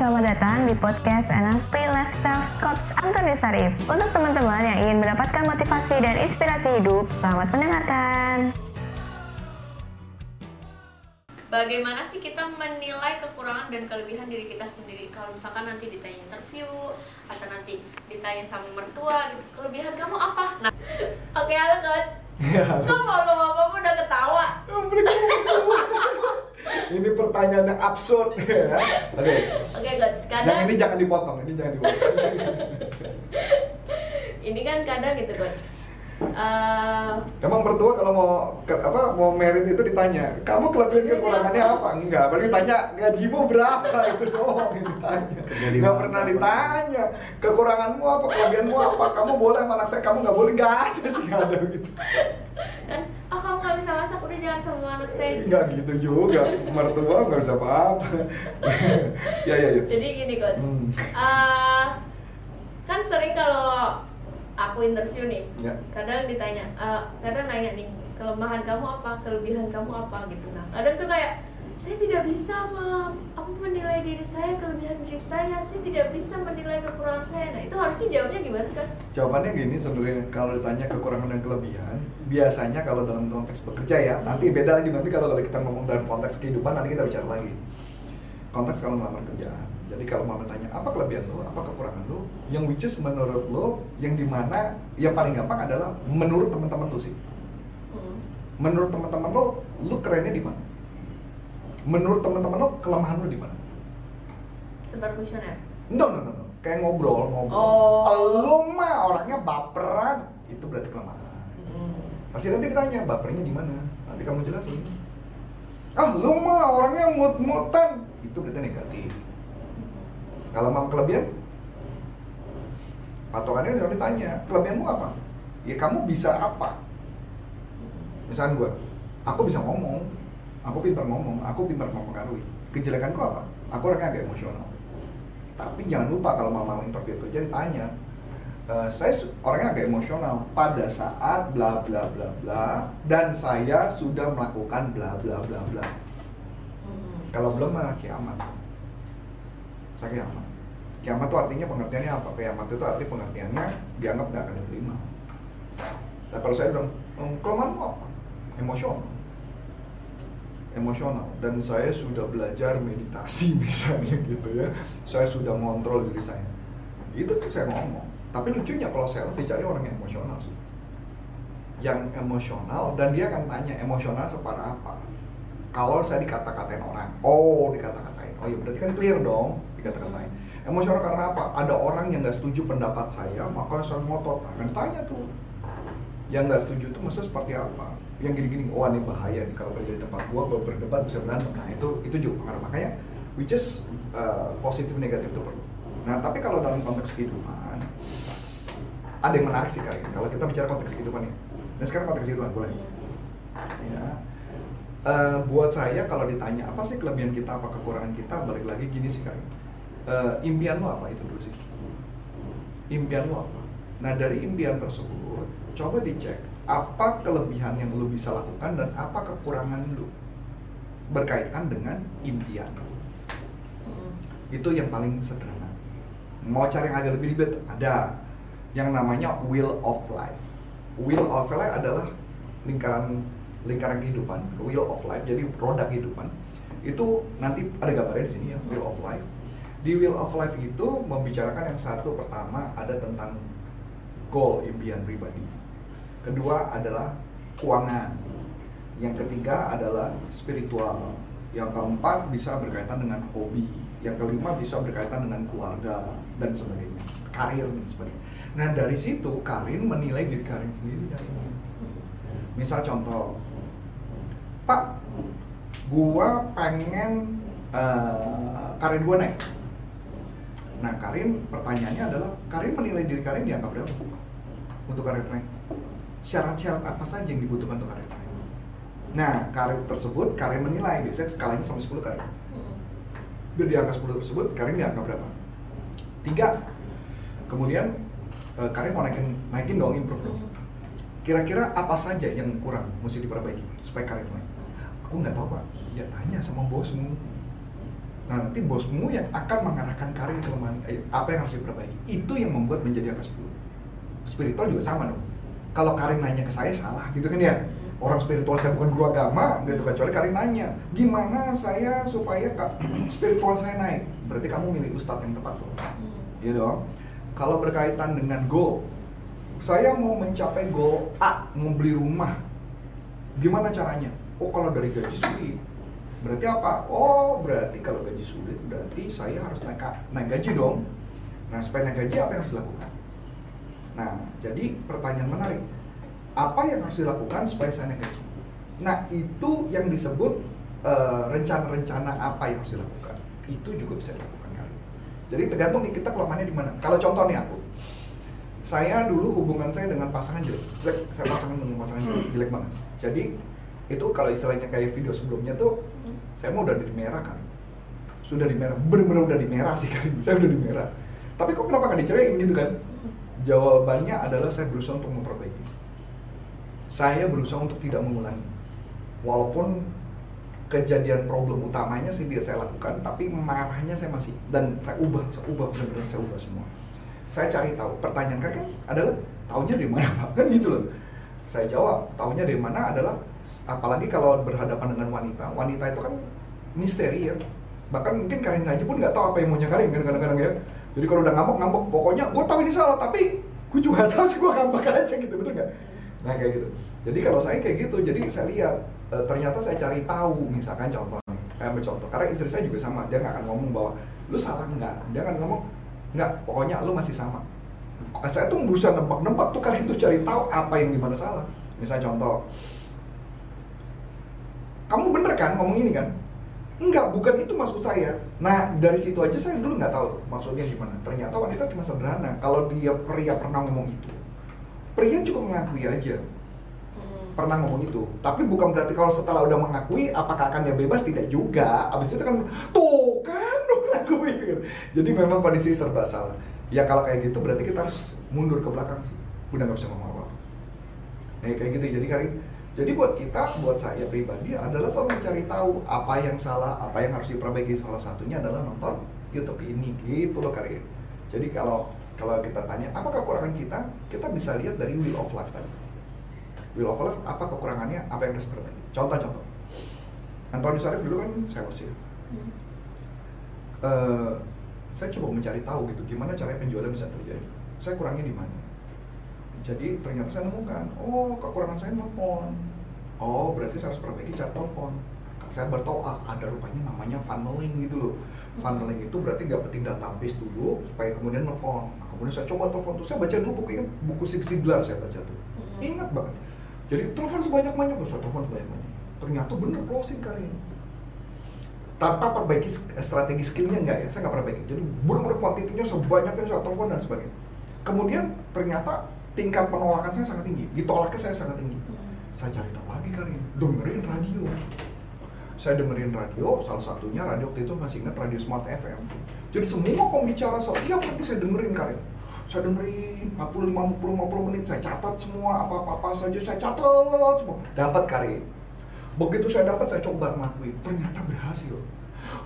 selamat datang di podcast NLP Lifestyle Coach Antoni Sarif. Untuk teman-teman yang ingin mendapatkan motivasi dan inspirasi hidup, selamat mendengarkan. Bagaimana sih kita menilai kekurangan dan kelebihan diri kita sendiri? Kalau misalkan nanti ditanya interview atau nanti ditanya sama mertua, gitu, kelebihan kamu apa? Nah, oke halo coach. Kamu lo apa udah ketawa? ini pertanyaan yang absurd ya. Oke. Oke coach, Yang kadang ini jangan dipotong, ini jangan dipotong. ini kan kadang gitu coach. Eh, Emang mertua kalau mau ke, apa mau merit itu ditanya, kamu kelebihan kekurangannya apa? Enggak, baru ditanya gajimu berapa itu doang yang ditanya. Enggak pernah ditanya kekuranganmu apa, kelebihanmu apa, kamu boleh sama anak saya, kamu nggak boleh, nggak ada sih nggak ada gitu. kan, oh kamu nggak bisa masak, udah jangan sama anak saya. Nggak gitu juga, mertua nggak bisa apa-apa. ya ya ya. Jadi gini coach. Hmm. Eh, kan sering kalau aku interview nih, Ya. kadang ditanya, eh, kadang nanya nih kelemahan kamu apa, kelebihan kamu apa gitu. Nah, kadang tuh kayak saya tidak bisa mem- aku menilai diri saya kelebihan diri saya, saya tidak bisa kekurangan saya. Nah itu harusnya jawabnya gimana kan? Jawabannya gini sebenarnya kalau ditanya kekurangan dan kelebihan, biasanya kalau dalam konteks bekerja ya, nanti beda lagi nanti kalau kita ngomong dalam konteks kehidupan nanti kita bicara lagi. Konteks kalau melamar kerjaan. Jadi kalau mama tanya apa kelebihan lo, apa kekurangan lo, yang which is menurut lo, yang di mana yang paling gampang adalah menurut teman-teman lo sih. Hmm. Menurut teman-teman lo, lo kerennya di mana? Menurut teman-teman lo, kelemahan lo di mana? Sebar kuesioner. No, no, no. Kayak ngobrol, ngobrol. Oh. Lo mah orangnya baperan, itu berarti kelemahan. Hmm. Pasti nanti ditanya, bapernya di mana? Nanti kamu jelasin. Ah, lu mah orangnya mut-mutan. Itu berarti negatif. Kalau mau kelebihan, patokannya udah ditanya, kelebihanmu apa? Ya kamu bisa apa? Misalnya gue, aku bisa ngomong, aku pintar ngomong, aku pintar mempengaruhi. Kejelekanku apa? Aku orangnya agak emosional. Tapi jangan lupa kalau mama interview kerja ditanya, "Eh, saya orangnya agak emosional pada saat bla bla bla bla dan saya sudah melakukan bla bla bla bla. Hmm. Kalau belum mah kiamat. Saya kiamat. Kiamat itu artinya pengertiannya apa? Kiamat itu arti pengertiannya dianggap nggak akan diterima. Nah kalau saya bilang, "Hmm, kelemahanmu apa? Emosional. Emosional. Dan saya sudah belajar meditasi misalnya gitu ya. Saya sudah mengontrol diri saya. Itu tuh saya ngomong. Tapi lucunya kalau sales dicari orang yang emosional sih. Yang emosional dan dia akan tanya emosional separah apa. Kalau saya dikata-katain orang, oh dikata-katain, oh ya berarti kan clear dong dikata-katain. Emosional karena apa? Ada orang yang nggak setuju pendapat saya, maka saya ngotot akan tanya tuh. Yang nggak setuju tuh maksudnya seperti apa? Yang gini-gini, oh ini bahaya nih kalau kerja di tempat gua, gua berdebat bisa berantem. Nah itu itu juga pengaruh makanya, which is uh, positif negatif itu perlu. Nah tapi kalau dalam konteks kehidupan, ada yang menarik sih kali ini. Kalau kita bicara konteks kehidupan ya. Nah sekarang konteks kehidupan boleh. Ya. Eh, buat saya kalau ditanya apa sih kelebihan kita, apa kekurangan kita, balik lagi gini sih kali. Eh, impian lo apa itu dulu sih? Impian lo apa? Nah dari impian tersebut, coba dicek apa kelebihan yang lo bisa lakukan dan apa kekurangan lo berkaitan dengan impian Hmm. itu yang paling sederhana. Mau cari yang agak lebih ribet, ada yang namanya wheel of life. Wheel of life adalah lingkaran lingkaran kehidupan, wheel of life. Jadi roda kehidupan. Itu nanti ada gambarnya di sini ya, wheel of life. Di wheel of life itu membicarakan yang satu pertama ada tentang goal impian pribadi. Kedua adalah keuangan. Yang ketiga adalah spiritual. Yang keempat bisa berkaitan dengan hobi. Yang kelima bisa berkaitan dengan keluarga dan sebagainya. Karir dan sebagainya. Nah dari situ Karin menilai diri Karin sendiri. Misal contoh, Pak, gua pengen eh, karir gua naik. Nah Karin pertanyaannya adalah Karin menilai diri Karin di angka berapa untuk karir naik? Syarat-syarat apa saja yang dibutuhkan untuk karir naik? Nah, karir tersebut Karin menilai biasanya skalanya sampai 10 Karin. Hmm. Dan di angka 10 tersebut Karin di angka berapa? Tiga. Kemudian eh, Karin mau naikin naikin dong improve dong. Hmm. Kira-kira apa saja yang kurang mesti diperbaiki supaya Karin naik? Aku nggak tahu pak. Ya tanya sama bosmu. Nah nanti bosmu yang akan mengarahkan karir kelemahan eh, apa yang harus diperbaiki. Itu yang membuat menjadi angka 10. Spiritual juga sama dong. Kalau Karin nanya ke saya salah gitu kan ya. Orang spiritual saya bukan guru agama gitu kecuali Karin nanya, gimana saya supaya kak spiritual saya naik? Berarti kamu milih ustadz yang tepat tuh. Iya dong. Kalau berkaitan dengan goal, saya mau mencapai goal A, mau beli rumah. Gimana caranya? Oh, kalau dari gaji sulit. Berarti apa? Oh, berarti kalau gaji sulit, berarti saya harus naik naik gaji dong. Nah, supaya naik gaji apa yang harus dilakukan? Nah, jadi pertanyaan menarik. Apa yang harus dilakukan supaya saya naik gaji? Nah, itu yang disebut eh, rencana-rencana apa yang harus dilakukan. Itu juga bisa dilakukan kali. Jadi tergantung nih kita kelemahannya di mana. Kalau contoh nih aku, saya dulu hubungan saya dengan pasangan jelek, jelek. Saya pasangan dengan pasangan jelek, jelek banget. Jadi itu kalau istilahnya kayak video sebelumnya tuh, saya mau udah di merah kan, sudah di merah, bener-bener udah di merah sih kan, saya udah di merah. Tapi kok kenapa nggak diceraiin gitu kan? Jawabannya adalah saya berusaha untuk memperbaiki. Saya berusaha untuk tidak mengulangi. Walaupun kejadian problem utamanya sih dia saya lakukan, tapi marahnya saya masih dan saya ubah, saya ubah benar-benar saya ubah semua. Saya cari tahu. Pertanyaan kan adalah tahunya dari mana pak? Kan gitu loh. Saya jawab, tahunya dari mana adalah apalagi kalau berhadapan dengan wanita. Wanita itu kan misteri ya. Bahkan mungkin Karin aja pun nggak tahu apa yang maunya Karin kan kadang-kadang ya. Jadi kalau udah ngambek ngambek, pokoknya gue tahu ini salah, tapi gue juga tahu sih gue ngambek aja gitu, bener nggak? Nah kayak gitu. Jadi kalau saya kayak gitu, jadi saya lihat e, ternyata saya cari tahu, misalkan contoh, kayak ambil contoh. Karena istri saya juga sama, dia nggak akan ngomong bahwa lu salah nggak, dia akan ngomong nggak, pokoknya lu masih sama. Saya tuh berusaha nebak-nebak tuh kalian tuh cari tahu apa yang gimana salah. Misalnya contoh, kamu bener kan ngomong ini kan? Enggak, bukan itu maksud saya. Nah, dari situ aja saya dulu nggak tahu tuh maksudnya gimana. Ternyata wanita cuma sederhana. Kalau dia pria pernah ngomong itu, pria cukup mengakui aja Hmm. pernah ngomong itu. Tapi bukan berarti kalau setelah udah mengakui, apakah akan dia bebas? Tidak juga. Abis itu kan, tuh kan mengakui. gitu. Jadi memang kondisi serba salah. Ya kalau kayak gitu berarti kita harus mundur ke belakang sih. Udah nggak bisa ngomong apa-apa. Nah, kayak gitu. Jadi Karin, jadi buat kita, buat saya pribadi adalah selalu mencari tahu apa yang salah, apa yang harus diperbaiki. Salah satunya adalah nonton YouTube ini, gitu loh Karin. Jadi kalau kalau kita tanya apa kekurangan kita, kita bisa lihat dari Wheel of Life tadi. Wheel of Life apa kekurangannya, apa yang harus diperbaiki. Contoh-contoh. Anthony Sarif dulu kan sales ya. Hmm. Eh, saya coba mencari tahu gitu gimana caranya penjualan bisa terjadi. Saya kurangnya di mana? Jadi ternyata saya nemukan, oh kekurangan saya telepon. Oh berarti saya harus perbaiki cara telepon. Saya ah, ada rupanya namanya funneling gitu loh. Funneling itu berarti dapetin database dulu supaya kemudian telepon. Nah, kemudian saya coba telepon tuh, saya baca dulu buku ingat buku Six Siglar saya baca tuh. Ingat banget. Jadi telepon sebanyak banyak, saya telepon sebanyak banyak. Ternyata bener closing kali ini tanpa perbaiki sk- strategi skillnya enggak ya saya nggak perbaiki jadi benar-benar kuantitinya sebanyaknya saya telepon dan sebagainya kemudian ternyata tingkat penolakan saya sangat tinggi ditolaknya saya sangat tinggi. Hmm. saya cari tahu lagi kali dengerin radio. Saya dengerin radio salah satunya radio waktu itu masih ingat radio Smart FM jadi semua pembicara setiap nanti saya dengerin kali. Saya dengerin 40 50 50 menit saya catat semua apa apa saja saya catat semua. Dapat kali. Begitu saya dapat saya coba ngelakuin. Ternyata berhasil.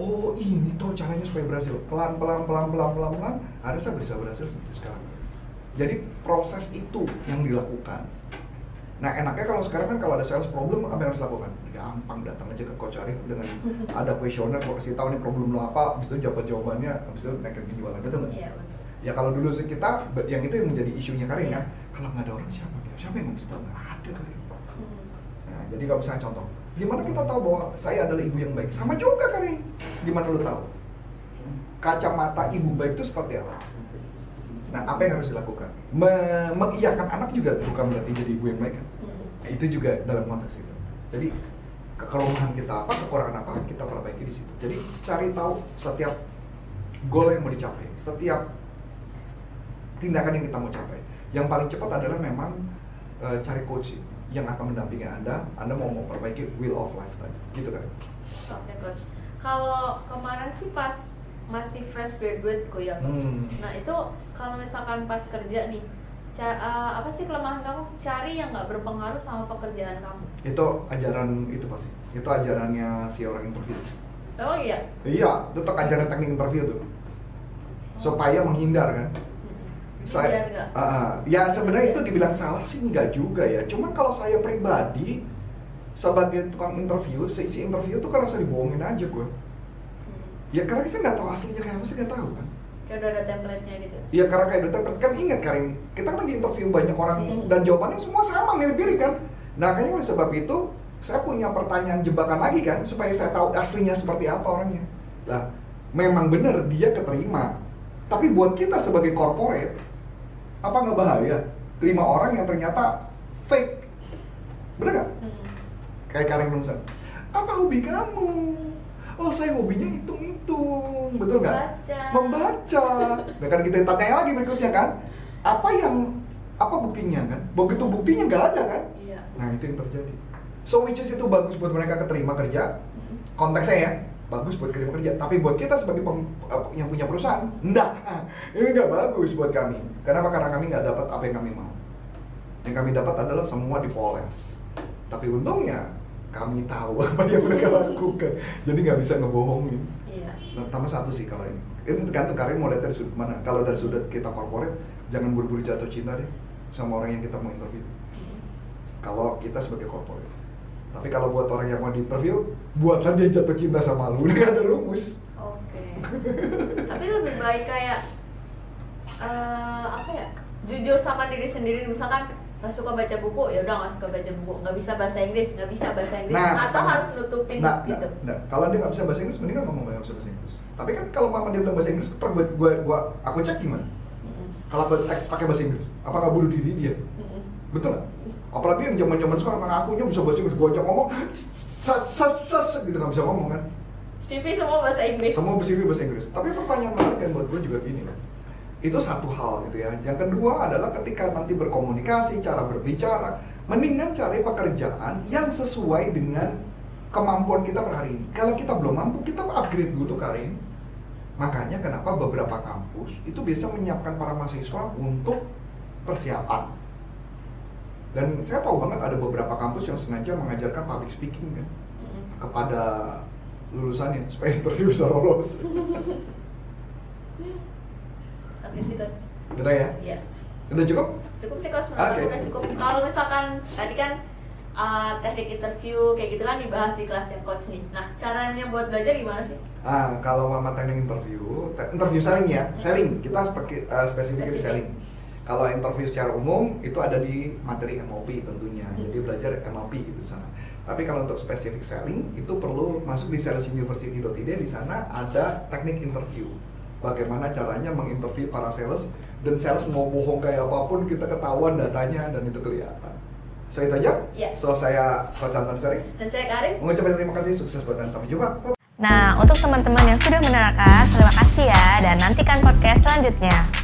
Oh ini tuh caranya supaya berhasil. Pelan pelan pelan pelan pelan pelan ada saya bisa berhasil seperti sekarang jadi proses itu yang dilakukan Nah enaknya kalau sekarang kan kalau ada sales problem apa yang harus dilakukan? Gampang datang aja ke Coach Arif dengan ada kuesioner, gue kasih tahu nih problem lo apa, habis itu jawab jawabannya, habis itu naikin penjualan gitu nggak? Iya betul. Ya kalau dulu sih kita, yang itu yang menjadi isunya Karin kan, kalau nggak ada orang siapa? Siapa yang bisa tahu? Nggak ada Karin. Hmm. Nah, jadi kalau misalnya contoh, gimana kita tahu bahwa saya adalah ibu yang baik? Sama juga Karin. Gimana lo tahu? Kacamata ibu baik itu seperti apa? Nah, apa yang harus dilakukan? Me- mengiyakan anak juga bukan berarti jadi ibu yang baik kan? Nah, itu juga dalam konteks itu. Jadi kekelemahan kita apa, kekurangan apa kita perbaiki di situ. Jadi cari tahu setiap goal yang mau dicapai, setiap tindakan yang kita mau capai. Yang paling cepat adalah memang eh, cari coach yang akan mendampingi Anda. Anda mau memperbaiki wheel of life tadi, gitu kan? Oke coach. Kalau kemarin sih pas masih fresh graduate kok ya. Hmm. Nah itu kalau misalkan pas kerja nih, ca- eh, apa sih kelemahan kamu? Cari yang nggak berpengaruh sama pekerjaan kamu. Itu ajaran itu pasti. Itu ajarannya si orang interview. Oh iya. Iya, itu ajaran teknik interview tuh. Supaya menghindar kan. Saya Saya, enggak. Ah, ah. ya sebenarnya itu dibilang salah sih enggak juga ya. Cuman kalau saya pribadi sebagai tukang interview, seisi interview tuh kan rasa dibohongin aja gue. Ya karena saya nggak tahu aslinya kayak apa sih nggak tahu kan. Kayak udah ada template-nya gitu. Iya karena kayak dokter kan ingat Karin, kita kan lagi interview banyak orang Hmm. dan jawabannya semua sama mirip-mirip kan. Nah kayaknya oleh sebab itu saya punya pertanyaan jebakan lagi kan supaya saya tahu aslinya seperti apa orangnya. Lah memang benar dia keterima, tapi buat kita sebagai corporate apa nggak bahaya terima orang yang ternyata fake, bener nggak? Hmm. Kayak Karin Rumsan, apa hobi kamu? Oh saya hobinya hitung-hitung, betul nggak? Baca. membaca. Nah kan kita tanya lagi berikutnya kan, apa yang apa buktinya kan? Begitu buktinya nggak ada kan? Iya. Nah itu yang terjadi. So which is itu bagus buat mereka keterima kerja, Hmm. konteksnya ya bagus buat keterima kerja. Tapi buat kita sebagai pem- eh, yang punya perusahaan, enggak. Ini nggak bagus buat kami. Kenapa? Karena kami nggak dapat apa yang kami mau. Yang kami dapat adalah semua dipoles. Tapi untungnya kami tahu apa yang mereka lakukan. Jadi nggak bisa ngebohongin. Iya. Nah, tambah satu sih kalau ini. Ini tergantung kalian mau lihat dari sudut mana. Kalau dari sudut kita corporate, jangan buru-buru jatuh cinta deh sama orang yang kita mau interview. Hmm. Kalau kita sebagai corporate. Tapi kalau buat orang yang mau di interview, buatlah dia jatuh cinta sama lu. Udah ada rumus. Oke. Tapi lebih baik kayak eh apa ya? Jujur sama diri sendiri misalkan nggak suka baca buku ya udah nggak suka baca buku nggak bisa bahasa Inggris nggak bisa bahasa Inggris atau pertanyaan- harus nutupin nah, gitu nah, nah, kalau dia nggak bisa bahasa Inggris, mendingan ngomong nggak bisa bahasa Inggris. Tapi kan kalau mama dia bilang bahasa Inggris, terus gua, gua, gua, aku cek gimana? Mm-mm. Kalau teks pakai bahasa Inggris, apakah bunuh diri dia? Mm-mm. Betul nggak? Apalagi yang zaman zaman sekarang ngakunya bisa bahasa Inggris, gua ajak ngomong, sas gitu nggak bisa ngomong kan? CV semua bahasa Inggris Semua bersifat bahasa Inggris. Tapi pertanyaan menarik kan buat gue juga gini loh. Itu satu hal gitu ya. Yang kedua adalah ketika nanti berkomunikasi, cara berbicara, mendingan cari pekerjaan yang sesuai dengan kemampuan kita per hari ini. Kalau kita belum mampu, kita upgrade dulu Karin. Makanya kenapa beberapa kampus itu bisa menyiapkan para mahasiswa untuk persiapan. Dan saya tahu banget ada beberapa kampus yang sengaja mengajarkan public speaking kan kepada lulusannya supaya interview bisa lolos. Coach Udah ya? Iya Udah cukup? cukup sih Oke. aku udah cukup kalau misalkan tadi kan uh, teknik interview kayak gitu kan dibahas di kelasnya coach nih nah caranya buat belajar gimana sih Ah, kalau mama teknik interview, te- interview selling ya, selling. Kita spek- eh, spesifik di selling. Kalau interview secara umum itu ada di materi MOP tentunya. Hmm. Jadi belajar MOP gitu di sana. Tapi kalau untuk spesifik selling itu perlu masuk di salesuniversity.id di sana ada teknik interview. Bagaimana caranya menginterview para sales dan sales mau bohong kayak apa pun kita ketahuan datanya dan itu kelihatan. So itu aja. Iya. So saya Coach Anton Sari dan saya Karin mengucapkan terima kasih sukses buat dan sampai jumpa. Nah, untuk teman-teman yang sudah menerangkan, terima kasih ya dan nantikan podcast selanjutnya.